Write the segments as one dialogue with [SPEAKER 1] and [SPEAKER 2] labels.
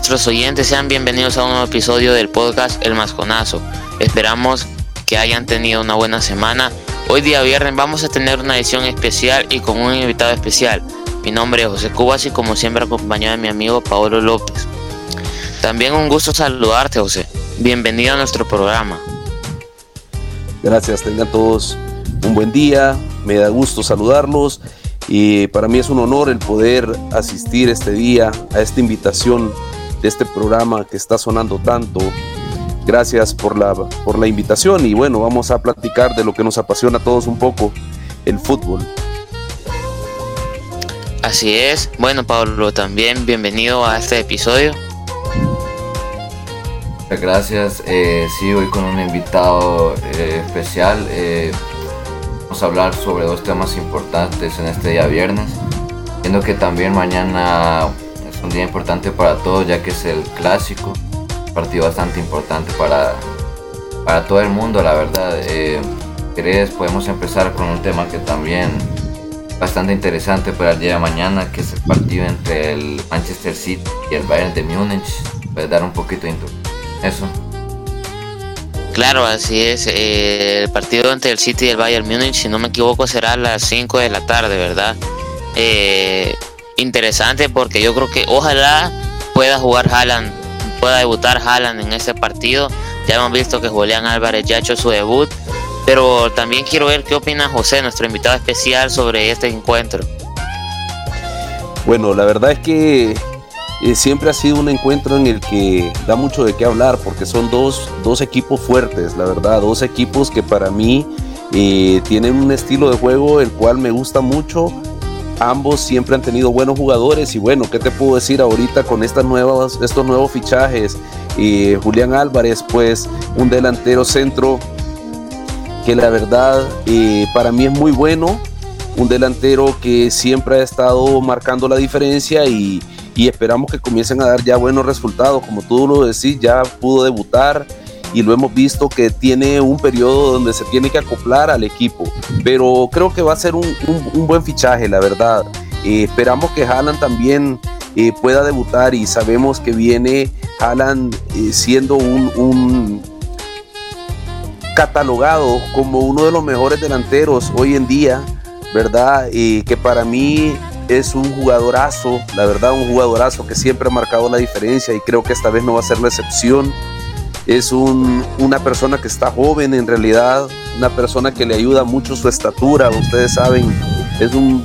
[SPEAKER 1] nuestros oyentes, sean bienvenidos a un nuevo episodio del podcast El Masconazo. Esperamos que hayan tenido una buena semana. Hoy día viernes vamos a tener una edición especial y con un invitado especial. Mi nombre es José Cubas y como siempre acompañado de mi amigo Paolo López. También un gusto saludarte José. Bienvenido a nuestro programa.
[SPEAKER 2] Gracias, tengan todos un buen día. Me da gusto saludarlos y para mí es un honor el poder asistir este día a esta invitación de este programa que está sonando tanto. Gracias por la, por la invitación y bueno, vamos a platicar de lo que nos apasiona a todos un poco, el fútbol.
[SPEAKER 1] Así es. Bueno, Pablo, también bienvenido a este episodio.
[SPEAKER 3] Gracias. Eh, sí, hoy con un invitado eh, especial. Eh, Vamos a hablar sobre dos temas importantes en este día viernes, viendo que también mañana un día importante para todos ya que es el clásico, un partido bastante importante para, para todo el mundo, la verdad. Eh, ¿Querés? Podemos empezar con un tema que también bastante interesante para el día de mañana, que es el partido entre el Manchester City y el Bayern de Múnich. Puedes dar un poquito de eso.
[SPEAKER 1] Claro, así es. Eh, el partido entre el City y el Bayern Múnich, si no me equivoco, será a las 5 de la tarde, ¿verdad? Eh, interesante porque yo creo que ojalá pueda jugar Haaland, pueda debutar Haaland en ese partido. Ya hemos visto que Julián Álvarez ya ha hecho su debut, pero también quiero ver qué opina José, nuestro invitado especial, sobre este encuentro.
[SPEAKER 2] Bueno, la verdad es que eh, siempre ha sido un encuentro en el que da mucho de qué hablar porque son dos, dos equipos fuertes, la verdad, dos equipos que para mí eh, tienen un estilo de juego el cual me gusta mucho. Ambos siempre han tenido buenos jugadores y bueno, ¿qué te puedo decir ahorita con estas nuevas, estos nuevos fichajes? Eh, Julián Álvarez, pues un delantero centro que la verdad para mí es muy bueno, un delantero que siempre ha estado marcando la diferencia y, y esperamos que comiencen a dar ya buenos resultados. Como tú lo decís, ya pudo debutar y lo hemos visto que tiene un periodo donde se tiene que acoplar al equipo. Pero creo que va a ser un, buen fichaje, la verdad. Eh, esperamos que Haaland también eh, pueda debutar y sabemos que viene Haaland eh, siendo un, un catalogado como uno de los mejores delanteros hoy en día, ¿verdad? Que para mí es un jugadorazo, la verdad un jugadorazo que siempre ha marcado la diferencia y creo que esta vez no va a ser la excepción. Es una persona que está joven en realidad, una persona que le ayuda mucho su estatura, ustedes saben, es un,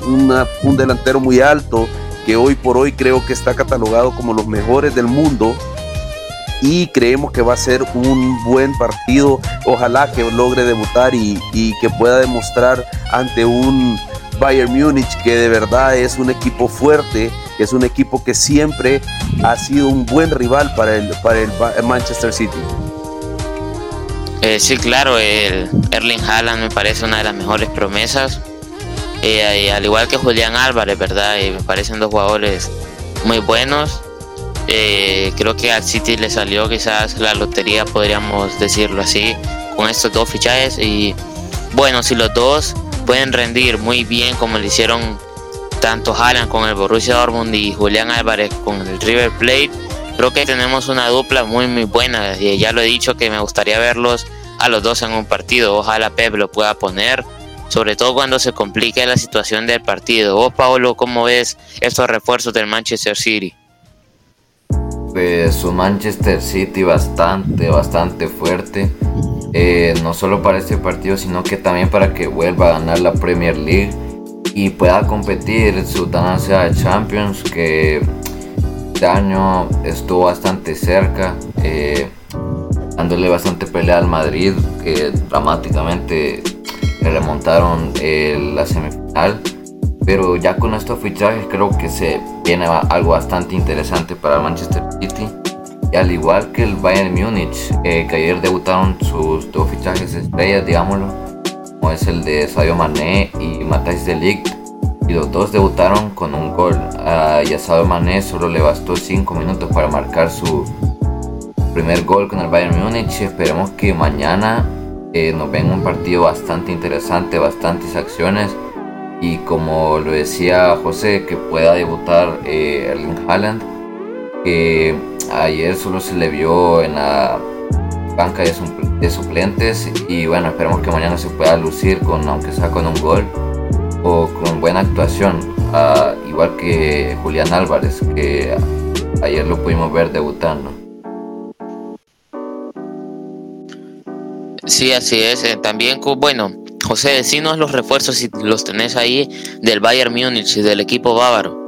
[SPEAKER 2] un delantero muy alto que hoy por hoy creo que está catalogado como los mejores del mundo y creemos que va a ser un buen partido. Ojalá que logre debutar y, y que pueda demostrar ante un Bayern Múnich, que de verdad es un equipo fuerte, que es un equipo que siempre ha sido un buen rival para el, para el Manchester City.
[SPEAKER 1] Eh, sí, claro, el Erling Haaland me parece una de las mejores promesas. Eh, al igual que Julián Álvarez, ¿verdad? me parecen dos jugadores muy buenos. Eh, creo que al City le salió quizás la lotería, podríamos decirlo así, con estos dos fichajes. Y bueno, si los dos pueden rendir muy bien como lo hicieron tanto Haaland con el Borussia Dortmund y Julián Álvarez con el River Plate. Creo que tenemos una dupla muy muy buena y ya lo he dicho que me gustaría verlos a los dos en un partido. Ojalá Pep lo pueda poner, sobre todo cuando se complique la situación del partido. Vos, Paolo, ¿cómo ves estos refuerzos del Manchester City?
[SPEAKER 3] Pues un Manchester City bastante, bastante fuerte. Eh, no solo para este partido, sino que también para que vuelva a ganar la Premier League y pueda competir su ganancia de Champions, que este año estuvo bastante cerca, eh, dándole bastante pelea al Madrid, que dramáticamente le remontaron eh, la semifinal. Pero ya con estos fichajes creo que se viene algo bastante interesante para Manchester City al igual que el Bayern Múnich, eh, que ayer debutaron sus dos fichajes estrellas, digámoslo, como es el de Sadio Mané y Matthijs de Ligt, y los dos debutaron con un gol. y a Sadio Mané solo le bastó 5 minutos para marcar su primer gol con el Bayern Múnich. Esperemos que mañana eh, nos venga un partido bastante interesante, bastantes acciones. Y como lo decía José, que pueda debutar eh, Erling Haaland que ayer solo se le vio en la banca de, suplentes y bueno, esperemos que mañana se pueda lucir con, aunque sea con un gol o con buena actuación, igual que Julián Álvarez, que ayer lo pudimos ver debutando.
[SPEAKER 1] Sí, así es. Eh, también, bueno, José, decinos los refuerzos si los tenés ahí del Bayern Múnich, del equipo bávaro.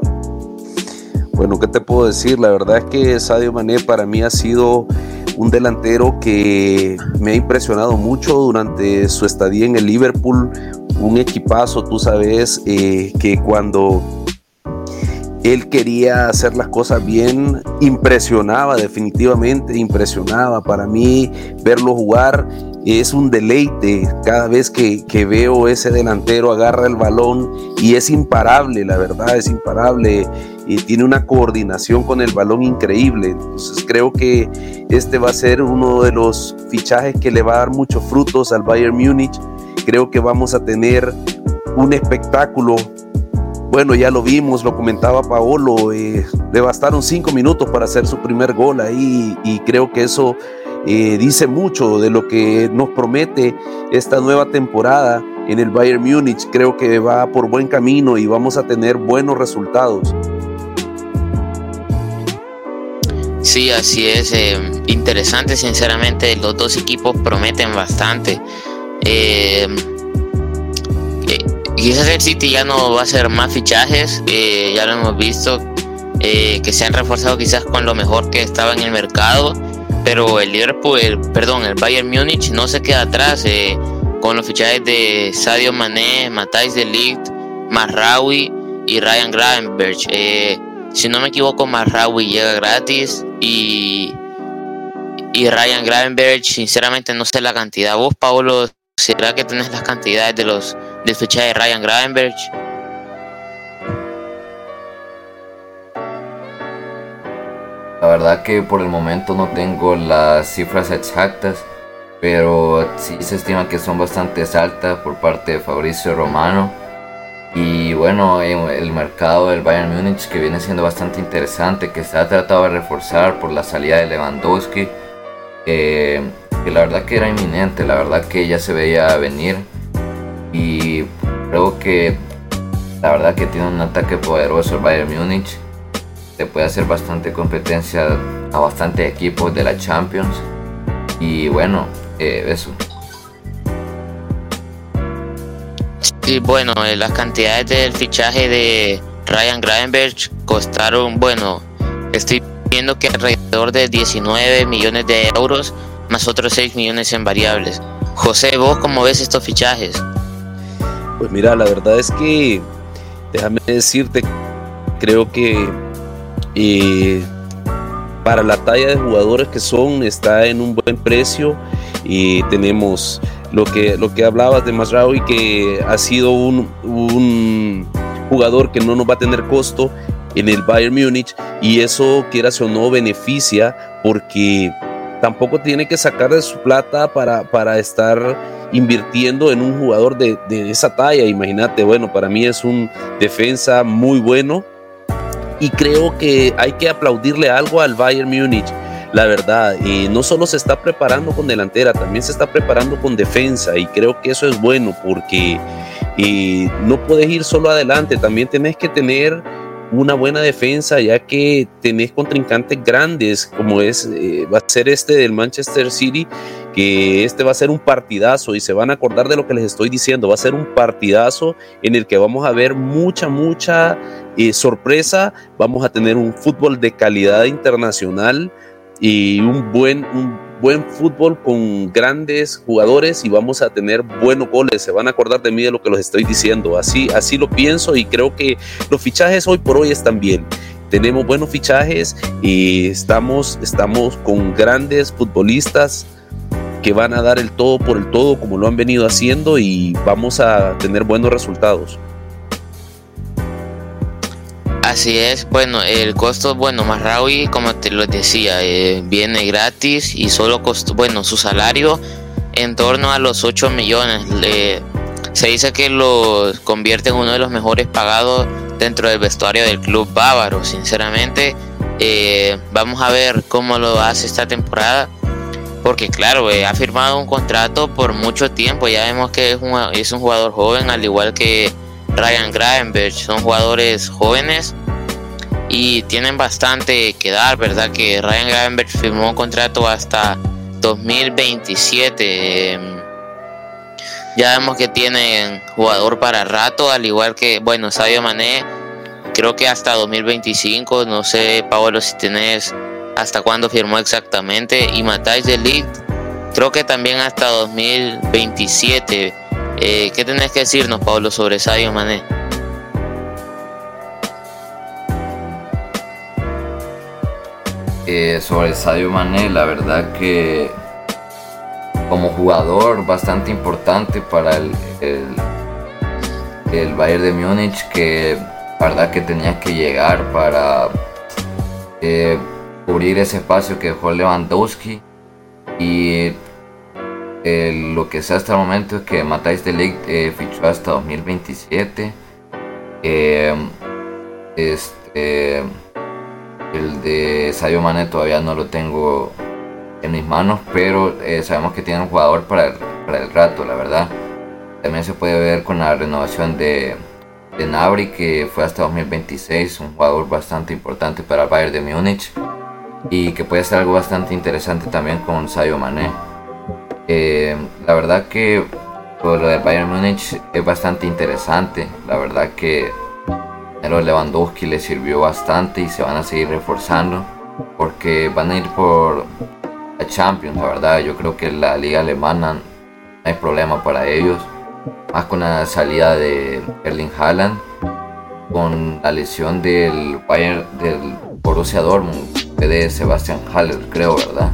[SPEAKER 2] Bueno, ¿qué te puedo decir? La verdad es que Sadio Mané para mí ha sido un delantero que me ha impresionado mucho durante su estadía en el Liverpool, un equipazo, tú sabes eh, que cuando él quería hacer las cosas bien, impresionaba definitivamente, impresionaba. Para mí verlo jugar es un deleite. Cada vez que, veo ese delantero agarra el balón y es imparable, la verdad, es imparable y tiene una coordinación con el balón increíble. Entonces creo que este va a ser uno de los fichajes que le va a dar muchos frutos al Bayern Múnich. Creo que vamos a tener un espectáculo. Bueno, ya lo vimos, lo comentaba Paolo, eh, le bastaron cinco minutos para hacer su primer gol ahí y creo que eso eh, dice mucho de lo que nos promete esta nueva temporada en el Bayern Múnich. Creo que va por buen camino y vamos a tener buenos resultados.
[SPEAKER 1] Sí, así es. Eh, interesante, sinceramente. Los dos equipos prometen bastante. Eh, quizás el City ya no va a hacer más fichajes. ya lo hemos visto. que se han reforzado quizás con lo mejor que estaba en el mercado pero el Liverpool, perdón, el Bayern Múnich no se queda atrás eh, con los fichajes de Sadio Mané, Matthijs de Ligt, Marraui y Ryan Gravenberch. Eh, si no me equivoco, Marraui llega gratis y, y Ryan Gravenberch, sinceramente no sé la cantidad. Vos, Paulo, ¿será que tenés las cantidades de los del fichaje de Ryan Gravenberch?
[SPEAKER 3] La verdad que por el momento no tengo las cifras exactas, pero sí se estima que son bastante altas por parte de Fabricio Romano. Y bueno, el mercado del Bayern Múnich que viene siendo bastante interesante, que se ha tratado de reforzar por la salida de Lewandowski, eh, que la verdad que era inminente, la verdad que ya se veía venir. Y creo que la verdad que tiene un ataque poderoso el Bayern Múnich te puede hacer bastante competencia a bastante equipos de la Champions. Y bueno, eh, eso.
[SPEAKER 1] Sí, bueno, eh, las cantidades del fichaje de Ryan Gravenberch costaron, bueno, estoy viendo que alrededor de 19 millones de euros, más otros 6 millones en variables. José, ¿vos cómo ves estos fichajes?
[SPEAKER 2] Pues mira, la verdad es que, déjame decirte, creo que y para la talla de jugadores que son está en un buen precio y tenemos lo que, lo que hablabas de Masraoui que ha sido un, jugador que no nos va a tener costo en el Bayern Múnich y eso quieras o no beneficia porque tampoco tiene que sacar de su plata para, para estar invirtiendo en un jugador de, de esa talla. Imagínate, bueno, para mí es un defensa muy bueno y creo que hay que aplaudirle algo al Bayern Múnich. La verdad, y no solo se está preparando con delantera, también se está preparando con defensa. Y creo que eso es bueno porque no puedes ir solo adelante, también tenés que tener una buena defensa ya que tenés contrincantes grandes como es eh, va a ser este del Manchester City que este va a ser un partidazo. Y se van a acordar de lo que les estoy diciendo. Va a ser un partidazo en el que vamos a ver mucha mucha eh, sorpresa. Vamos a tener un fútbol de calidad internacional y un buen un buen fútbol con grandes jugadores y vamos a tener buenos goles. Se van a acordar de mí de lo que les estoy diciendo. Así, así lo pienso y creo que los fichajes hoy por hoy están bien. Tenemos buenos fichajes y estamos, estamos con grandes futbolistas que van a dar el todo por el todo como lo han venido haciendo y vamos a tener buenos resultados.
[SPEAKER 1] Así es, bueno, el costo, bueno, Marraui, como te lo decía, eh, viene gratis y solo costó, bueno, su salario en torno a los 8 millones. se dice que lo convierte en uno de los mejores pagados dentro del vestuario del club bávaro. Sinceramente, Eh, vamos a ver cómo lo hace esta temporada. Porque claro, ha firmado un contrato por mucho tiempo. Ya vemos que es un, es un jugador joven, al igual que Ryan Gravenberg. Son jugadores jóvenes y tienen bastante que dar, ¿verdad? Que Ryan Gravenberg firmó un contrato hasta 2027. Em, ya vemos que tienen jugador para rato, al igual que, bueno, Sadio Mané, creo que hasta 2025, no sé, Paolo, si tenés hasta cuándo firmó exactamente, y Matáis de Ligt, creo que también hasta 2027. Eh, ¿Qué tenés que decirnos, Pablo, sobre Sadio Mané?
[SPEAKER 3] Eh, sobre Sadio Mané, la verdad que como jugador bastante importante para el, el, Bayern de Múnich, que verdad que tenía que llegar para eh, cubrir ese espacio que dejó Lewandowski. Y eh, lo que sé hasta el momento es que Matthijs de Ligt fichó hasta 2027. este el de Sayo Mane todavía no lo tengo en mis manos, pero eh, sabemos que tiene un jugador para el, para el rato, la verdad. También se puede ver con la renovación de, de Nabri, que fue hasta 2026, un jugador bastante importante para el Bayern de Múnich y que puede ser algo bastante interesante también con Sayo Mané. Eh, la verdad que lo del Bayern Múnich es bastante interesante, la verdad que pero Lewandowski le sirvió bastante y se van a seguir reforzando porque van a ir por la Champions, la verdad. Yo creo que la liga alemana no hay problema para ellos. Más con la salida de Erling Haaland, con la lesión del Bayern del Borussia Dortmund, de Sebastian Haller, creo, ¿verdad?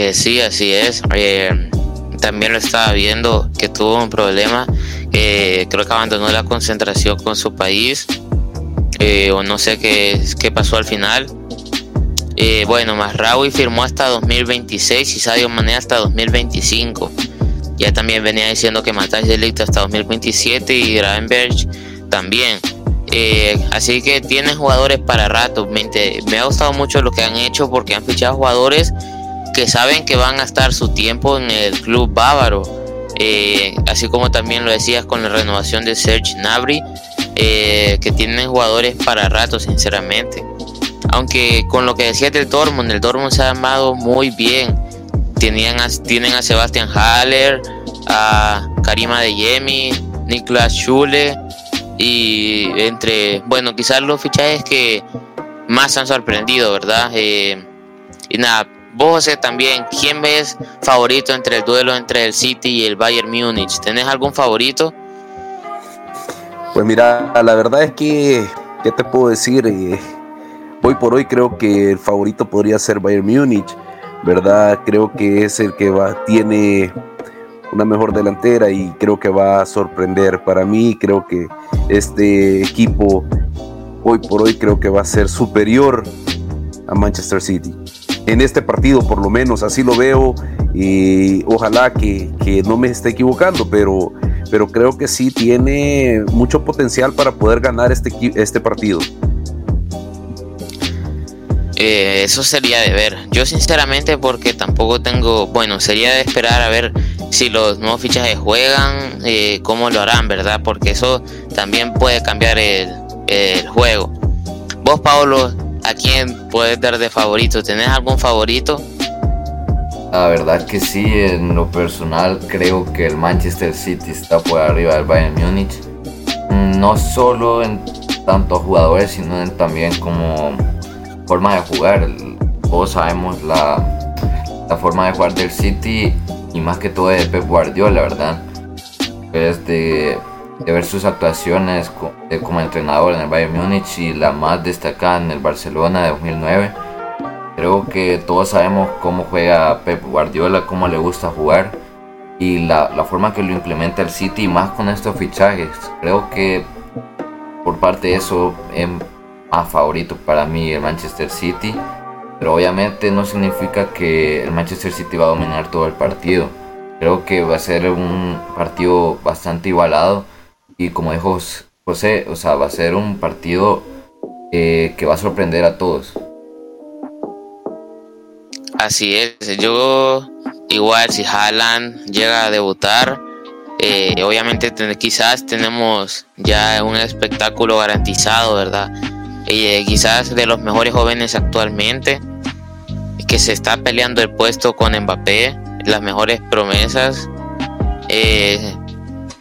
[SPEAKER 1] Eh, sí, así es. Eh, también lo estaba viendo que tuvo un problema creo que abandonó la concentración con su país, eh, o no sé qué, qué pasó al final. Bueno, Masraoui firmó hasta 2026 y Sadio Mané hasta 2025. Ya también venía diciendo que Matáis Delicto hasta 2027 y Gravenberg también. así que tienen jugadores para rato. Me, ha gustado mucho lo que han hecho porque han fichado jugadores que saben que van a estar su tiempo en el club bávaro. Eh, así como también lo decías con la renovación de Serge Nabri, eh, que tienen jugadores para rato, sinceramente. Aunque con lo que decías del Dortmund, el Dortmund se ha armado muy bien. Tenían tienen a Sebastian Haller, a Karima de Yemi, Niklas Schule y entre, bueno, quizás los fichajes que más han sorprendido, ¿verdad? Eh, y nada, Vos, José, también, ¿quién ves favorito entre el duelo entre el City y el Bayern Múnich? ¿Tenés algún favorito?
[SPEAKER 2] Pues mira, la verdad es que, ¿qué te puedo decir? Eh, hoy por hoy creo que el favorito podría ser Bayern Múnich, ¿verdad? Creo que es el que va, tiene una mejor delantera y creo que va a sorprender. Para mí, creo que este equipo hoy por hoy creo que va a ser superior a Manchester City en este partido, por lo menos así lo veo. Y ojalá que, no me esté equivocando, pero, pero creo que sí tiene mucho potencial para poder ganar este, este partido.
[SPEAKER 1] Eh, eso sería de ver. Yo sinceramente porque tampoco tengo, bueno, sería de esperar a ver si los nuevos fichajes juegan, eh, cómo lo harán, ¿verdad? Porque eso también puede cambiar el, el juego. Vos, Pablo, ¿A quién puedes dar de favorito? ¿Tenés algún favorito?
[SPEAKER 3] La verdad que sí, en lo personal creo que el Manchester City está por arriba del Bayern Múnich. No solo en tanto jugadores, sino también como forma de jugar. Todos sabemos la, la forma de jugar del City y más que todo de Pep Guardiola, ¿verdad? Es de ver sus actuaciones como entrenador en el Bayern Múnich y la más destacada en el Barcelona de 2009. Creo que todos sabemos cómo juega Pep Guardiola, cómo le gusta jugar y la, la forma que lo implementa el City, más con estos fichajes. Creo que por parte de eso es más favorito para mí el Manchester City, pero obviamente no significa que el Manchester City va a dominar todo el partido. Creo que va a ser un partido bastante igualado y como dijo José, o sea, va a ser un partido eh, que va a sorprender a todos.
[SPEAKER 1] Así es, yo igual si Haaland llega a debutar, eh, obviamente quizás tenemos ya un espectáculo garantizado, ¿verdad? Eh, quizás de los mejores jóvenes actualmente, que se está peleando el puesto con Mbappé, las mejores promesas, eh,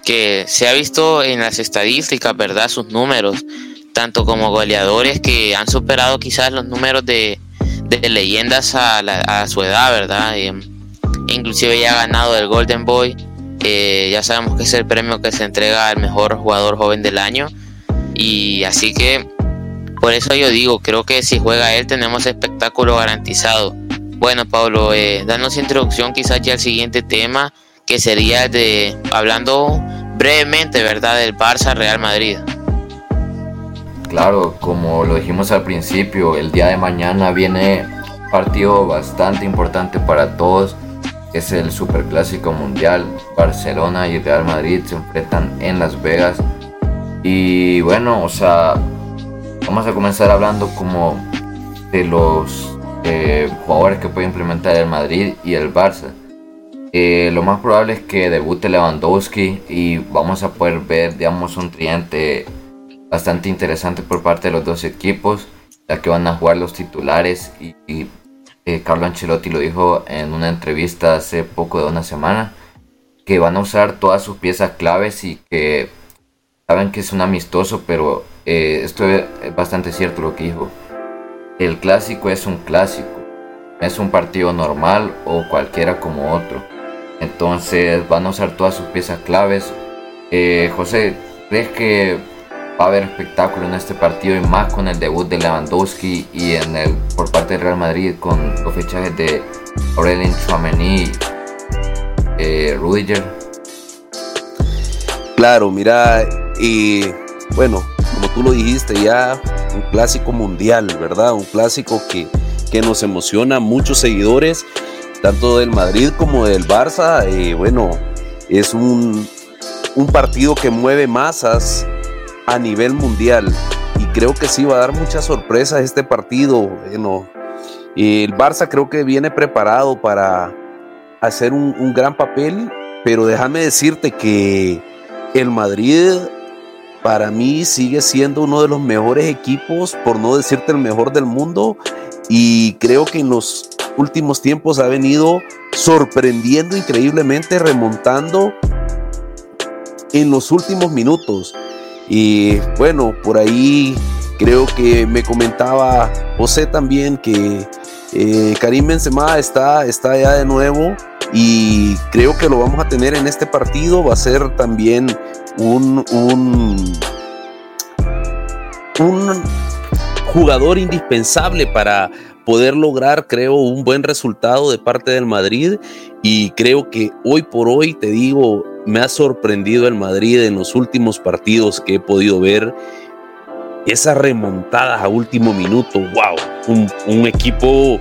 [SPEAKER 1] que se ha visto en las estadísticas, ¿verdad? Sus números, tanto como goleadores que han superado quizás los números de, de leyendas a, su edad, ¿verdad? Eh, inclusive ya ha ganado el Golden Boy. Eh, ya sabemos que es el premio que se entrega al mejor jugador joven del año. Y así que por eso yo digo, creo que si juega él tenemos espectáculo garantizado. Bueno, Pablo, eh, danos introducción quizás ya al siguiente tema, que sería de, hablando brevemente, ¿verdad?, del Barça Real Madrid.
[SPEAKER 3] Claro, como lo dijimos al principio, el día de mañana viene un partido bastante importante para todos. Es el Superclásico Mundial. Barcelona y Real Madrid se enfrentan en Las Vegas. Y bueno, o sea, vamos a comenzar hablando como de los eh, jugadores que puede implementar el Madrid y el Barça. Eh, lo más probable es que debute Lewandowski y vamos a poder ver, digamos, un triente bastante interesante por parte de los dos equipos, ya que van a jugar los titulares y, eh, Carlo Ancelotti lo dijo en una entrevista hace poco de una semana, que van a usar todas sus piezas claves y que saben que es un amistoso, pero eh, esto es bastante cierto lo que dijo. El clásico es un clásico, es un partido normal o cualquiera como otro. Entonces van a usar todas sus piezas claves. Eh, José, ¿crees que va a haber espectáculo en este partido y más con el debut de Lewandowski y en el por parte del Real Madrid con los fichajes de Aurelien Chouameni eh, Rudiger.
[SPEAKER 2] Claro, mira, y bueno, como tú lo dijiste ya, un clásico mundial, ¿verdad? Un clásico que, que nos emociona a muchos seguidores, tanto del Madrid como del Barça. y bueno, es un, un partido que mueve masas, a nivel mundial. Y creo que sí va a dar muchas sorpresas este partido. El Barça creo que viene preparado para hacer un, gran papel, pero déjame decirte que el Madrid para mí sigue siendo uno de los mejores equipos, por no decirte el mejor del mundo, y creo que en los últimos tiempos ha venido sorprendiendo increíblemente, remontando en los últimos minutos. Y bueno, por ahí creo que me comentaba José también que eh, Karim Benzema está, está ya de nuevo y creo que lo vamos a tener en este partido. Va a ser también un, un, un jugador indispensable para poder lograr, creo, un buen resultado de parte del Madrid. Y creo que hoy por hoy, te digo, me ha sorprendido el Madrid en los últimos partidos que he podido ver. Esas remontadas a último minuto, wow, un, equipo,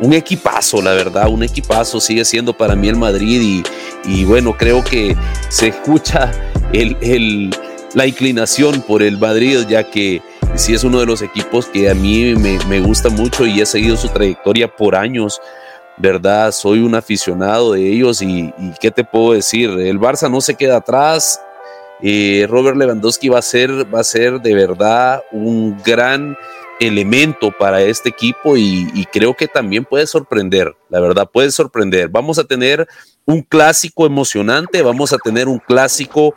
[SPEAKER 2] un equipazo, la verdad, un equipazo sigue siendo para mí el Madrid y, bueno, creo que se escucha el, la inclinación por el Madrid, ya que sí es uno de los equipos que a mí me, gusta mucho y he seguido su trayectoria por años ¿verdad? Soy un aficionado de ellos y, ¿qué te puedo decir? El Barça no se queda atrás. Eh, Robert Lewandowski va a, ser, va a ser de verdad un gran elemento para este equipo y, creo que también puede sorprender, la verdad puede sorprender. Vamos a tener un clásico emocionante, vamos a tener un clásico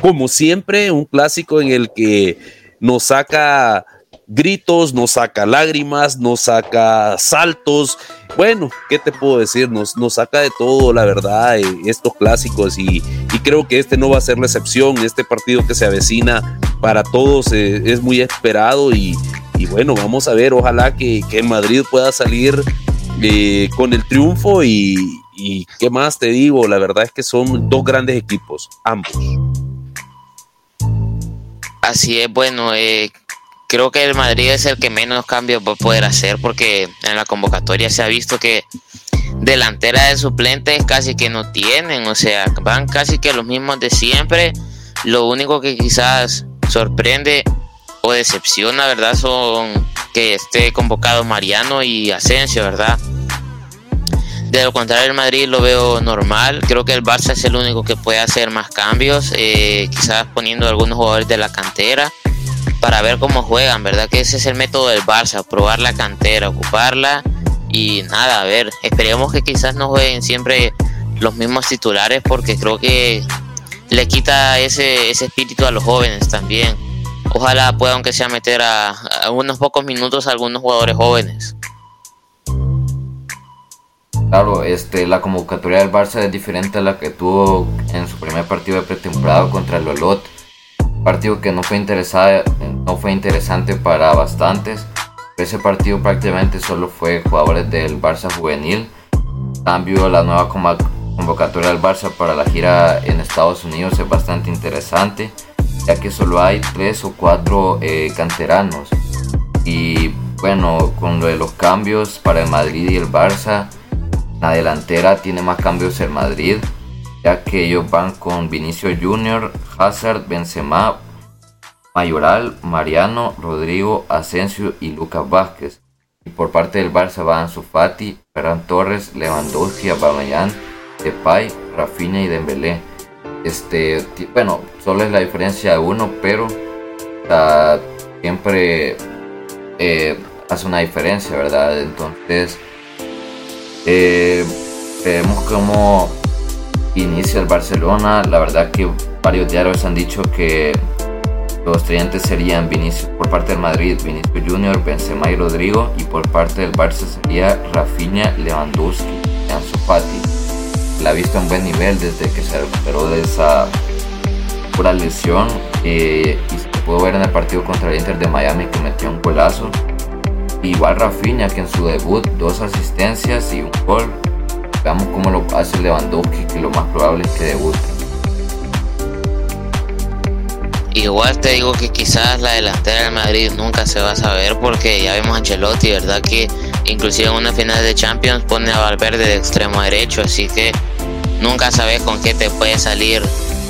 [SPEAKER 2] como siempre, un clásico en el que nos saca gritos, nos saca lágrimas, nos saca saltos. Bueno, ¿qué te puedo decir? Nos, nos saca de todo, la verdad, eh, estos clásicos y, creo que este no va a ser la excepción. Este partido que se avecina para todos eh, es muy esperado y, bueno, vamos a ver, ojalá que, que Madrid pueda salir eh, con el triunfo y, y qué más te digo, la verdad es que son dos grandes equipos, ambos.
[SPEAKER 1] Así es, bueno, eh, creo que el Madrid es el que menos cambios va a poder hacer porque en la convocatoria se ha visto que delantera de suplentes casi que no tienen, o sea, van casi que los mismos de siempre. Lo único que quizás sorprende poco decepciona, ¿verdad? Son que esté convocado Mariano y Asensio, ¿verdad? De lo contrario, el Madrid lo veo normal. Creo que el Barça es el único que puede hacer más cambios, eh, quizás poniendo algunos jugadores de la cantera para ver cómo juegan, ¿verdad? Que ese es el método del Barça, probar la cantera, ocuparla y nada, a ver, esperemos que quizás no jueguen siempre los mismos titulares porque creo que le quita ese, ese espíritu a los jóvenes también. Ojalá pueda aunque sea meter a, unos pocos minutos algunos jugadores jóvenes.
[SPEAKER 3] Claro, este, la convocatoria del Barça es diferente a la que tuvo en su primer partido de pretemporada contra el Lolot. Partido que no fue, no fue interesante para bastantes. Ese partido prácticamente solo fue jugadores del Barça juvenil. Cambio, la nueva convocatoria del Barça para la gira en Estados Unidos es bastante interesante, ya que solo hay tres o cuatro eh, canteranos. Y bueno, con lo de los cambios para el Madrid y el Barça, la delantera tiene más cambios el Madrid, ya que ellos van con Vinicio Junior, Hazard, Benzema, Mayoral, Mariano, Rodrigo, Asensio y Lucas Vázquez. Y por parte del Barça van Ansu Fati, Ferran Torres, Lewandowski, Aubameyang, Depay, Rafinha y Dembélé. Este, bueno, solo es la diferencia de uno, pero siempre eh, hace una diferencia, ¿verdad? Entonces, eh, vemos cómo inicia el Barcelona. La verdad que varios diarios han dicho que los estudiantes serían Vinicius por parte del Madrid, Vinicius Junior, Benzema y Rodrigo. Y por parte del Barça sería Rafinha, Lewandowski y Ansu Fati. La ha visto en buen nivel desde que se recuperó de esa pura lesión. Eh, y se pudo ver en el partido contra el Inter de Miami que metió un golazo. Igual Rafinha que en su debut dos asistencias y un gol. Veamos cómo lo hace Lewandowski, que lo más probable es que debute.
[SPEAKER 1] Igual te digo que quizás la delantera del Madrid nunca se va a saber porque ya vemos a Ancelotti, ¿verdad? Que inclusive en una final de Champions pone a Valverde de extremo derecho, así que nunca sabes con qué te puede salir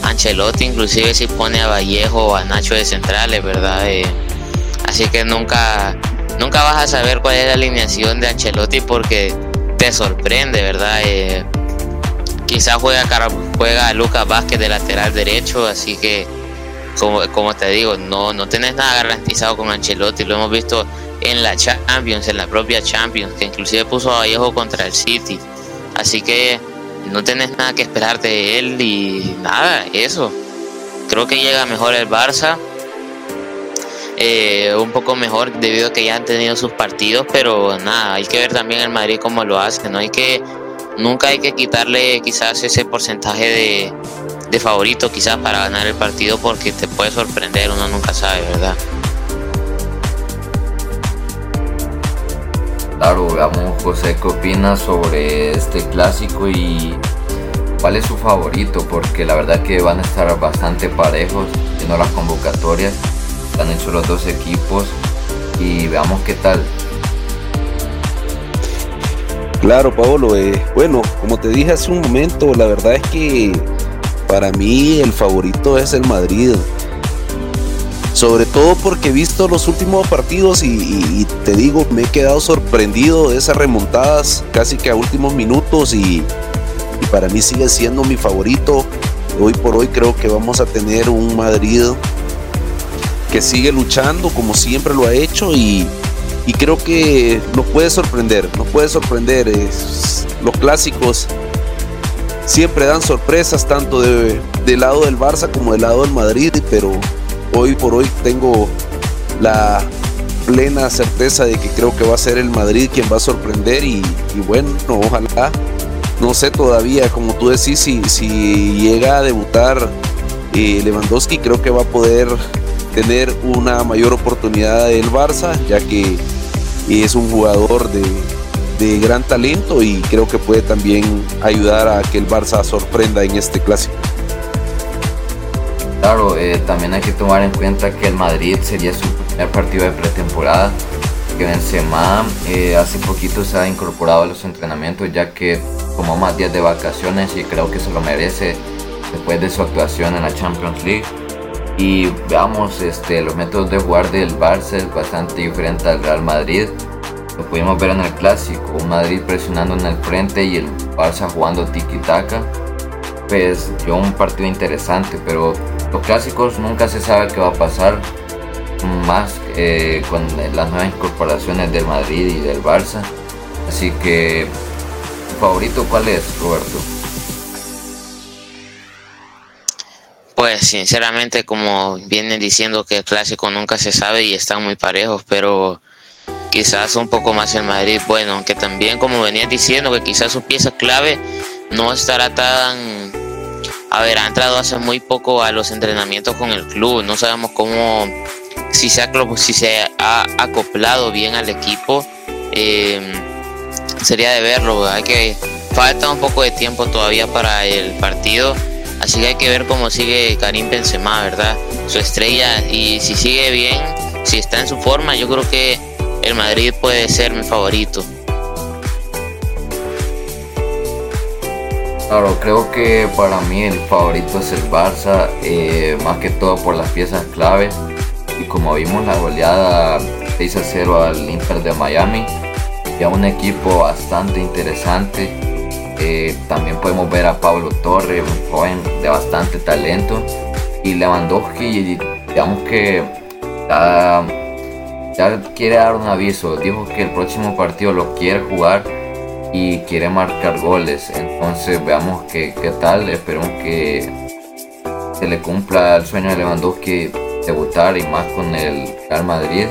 [SPEAKER 1] Ancelotti, inclusive si pone a Vallejo o a Nacho de centrales, ¿verdad? Eh, así que nunca nunca vas a saber cuál es la alineación de Ancelotti porque te sorprende, ¿verdad? Eh, quizás juega, juega Lucas Vázquez de lateral derecho, así que como, te digo, no, no tenés nada garantizado con Ancelotti, lo hemos visto en la Champions, en la propia Champions, que inclusive puso a Vallejo contra el City, así que no tenés nada que esperarte de él y nada, eso. Creo que llega mejor el Barça eh, un poco mejor debido a que ya han tenido sus partidos, pero nada, hay que ver también el Madrid cómo lo hace, no hay que nunca hay que quitarle quizás ese porcentaje de, de favorito quizás para ganar el partido porque te puede sorprender, uno nunca sabe, ¿verdad?
[SPEAKER 3] Claro, veamos José qué opina sobre este clásico y cuál es su favorito, porque la verdad que van a estar bastante parejos viendo las convocatorias han hecho los dos equipos y veamos qué tal.
[SPEAKER 2] Claro, Paolo. Eh, bueno, como te dije hace un momento, la verdad es que para mí el favorito es el Madrid. Sobre todo porque he visto los últimos partidos y, te digo, me he quedado sorprendido de esas remontadas casi que a últimos minutos y, y para mí sigue siendo mi favorito. Hoy por hoy creo que vamos a tener un Madrid sigue luchando como siempre lo ha hecho y, creo que nos puede sorprender, nos puede sorprender. los clásicos siempre dan sorpresas tanto de, del lado del Barça como del lado del Madrid, pero hoy por hoy tengo la plena certeza de que creo que va a ser el Madrid quien va a sorprender y, bueno, ojalá, no sé todavía, como tú decís, si, si llega a debutar eh, Lewandowski, creo que va a poder tener una mayor oportunidad del Barça, ya que es un jugador de, gran talento y creo que puede también ayudar a que el Barça sorprenda en este clásico.
[SPEAKER 3] Claro, eh, también hay que tomar en cuenta que el Madrid sería su primer partido de pretemporada, que Benzema eh, hace poquito se ha incorporado a los entrenamientos ya que tomó más días de vacaciones y creo que se lo merece después de su actuación en la Champions League y veamos este, los métodos de jugar del Barça es bastante diferente al Real Madrid. Lo pudimos ver en el clásico, un Madrid presionando en el frente y el Barça jugando tiki-taka. Pues dio un partido interesante, pero los clásicos nunca se sabe qué va a pasar. Más eh, con las nuevas incorporaciones del Madrid y del Barça. Así que, favorito cuál es, Roberto?
[SPEAKER 1] Pues sinceramente, como vienen diciendo que el clásico nunca se sabe y están muy parejos, pero quizás un poco más el Madrid, bueno, aunque también como venía diciendo que quizás su pieza clave no estará tan... A entrado hace muy poco a los entrenamientos con el club, no sabemos cómo, si se ha, si se ha acoplado bien al equipo, eh, sería de verlo, hay que, falta un poco de tiempo todavía para el partido Así que hay que ver cómo sigue Karim Benzema, ¿verdad? Su estrella y si sigue bien, si está en su forma, yo creo que el Madrid puede ser mi favorito.
[SPEAKER 3] Claro, creo que para mí el favorito es el Barça, eh, más que todo por las piezas clave. Y como vimos la goleada 6 a 0 al Inter de Miami, ya un equipo bastante interesante eh, también podemos ver a Pablo Torre, un joven de bastante talento. Y Lewandowski, digamos que ya, quiere dar un aviso. Dijo que el próximo partido lo quiere jugar y quiere marcar goles. Entonces veamos qué, qué tal. Esperemos que se le cumpla el sueño de Lewandowski debutar y más con el Real Madrid.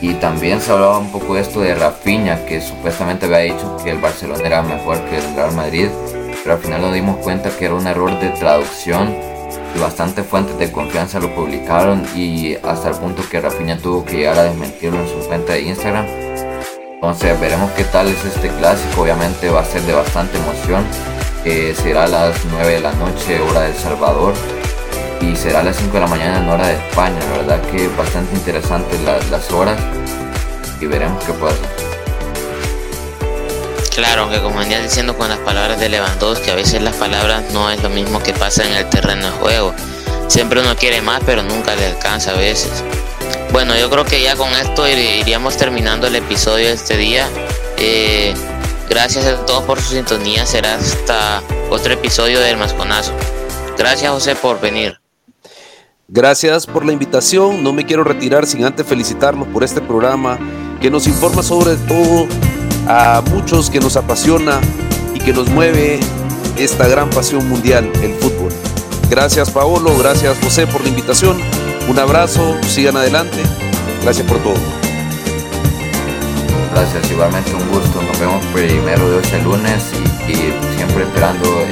[SPEAKER 3] Y también se hablaba un poco de esto de Rafinha, que supuestamente había dicho que el Barcelona era mejor que el Real Madrid, pero al final nos dimos cuenta que era un error de traducción y bastantes fuentes de confianza lo publicaron y hasta el punto que Rafinha tuvo que llegar a desmentirlo en su cuenta de Instagram. Entonces veremos qué tal es este clásico, obviamente va a ser de bastante emoción, eh, será a las 9 de la noche hora del Salvador y será a las 5 de la mañana en hora de España. La verdad que bastante interesante las horas y veremos qué pasa.
[SPEAKER 1] Claro, aunque como venía diciendo con las palabras de Lewandowski, a veces las palabras no es lo mismo que pasa en el terreno de juego. Siempre uno quiere más, pero nunca le alcanza a veces. Bueno, yo creo que ya con esto iríamos terminando el episodio de este día. Eh, gracias a todos por su sintonía. Será hasta otro episodio del Masconazo. Gracias José por venir.
[SPEAKER 2] Gracias por la invitación. No me quiero retirar sin antes felicitarlos por este programa que nos informa sobre todo a muchos que nos apasiona y que nos mueve esta gran pasión mundial, el fútbol. Gracias Paolo, gracias José por la invitación. Un abrazo, sigan adelante. Gracias por todo.
[SPEAKER 3] Gracias, igualmente un gusto. Nos vemos primero de hoy el lunes y, siempre esperando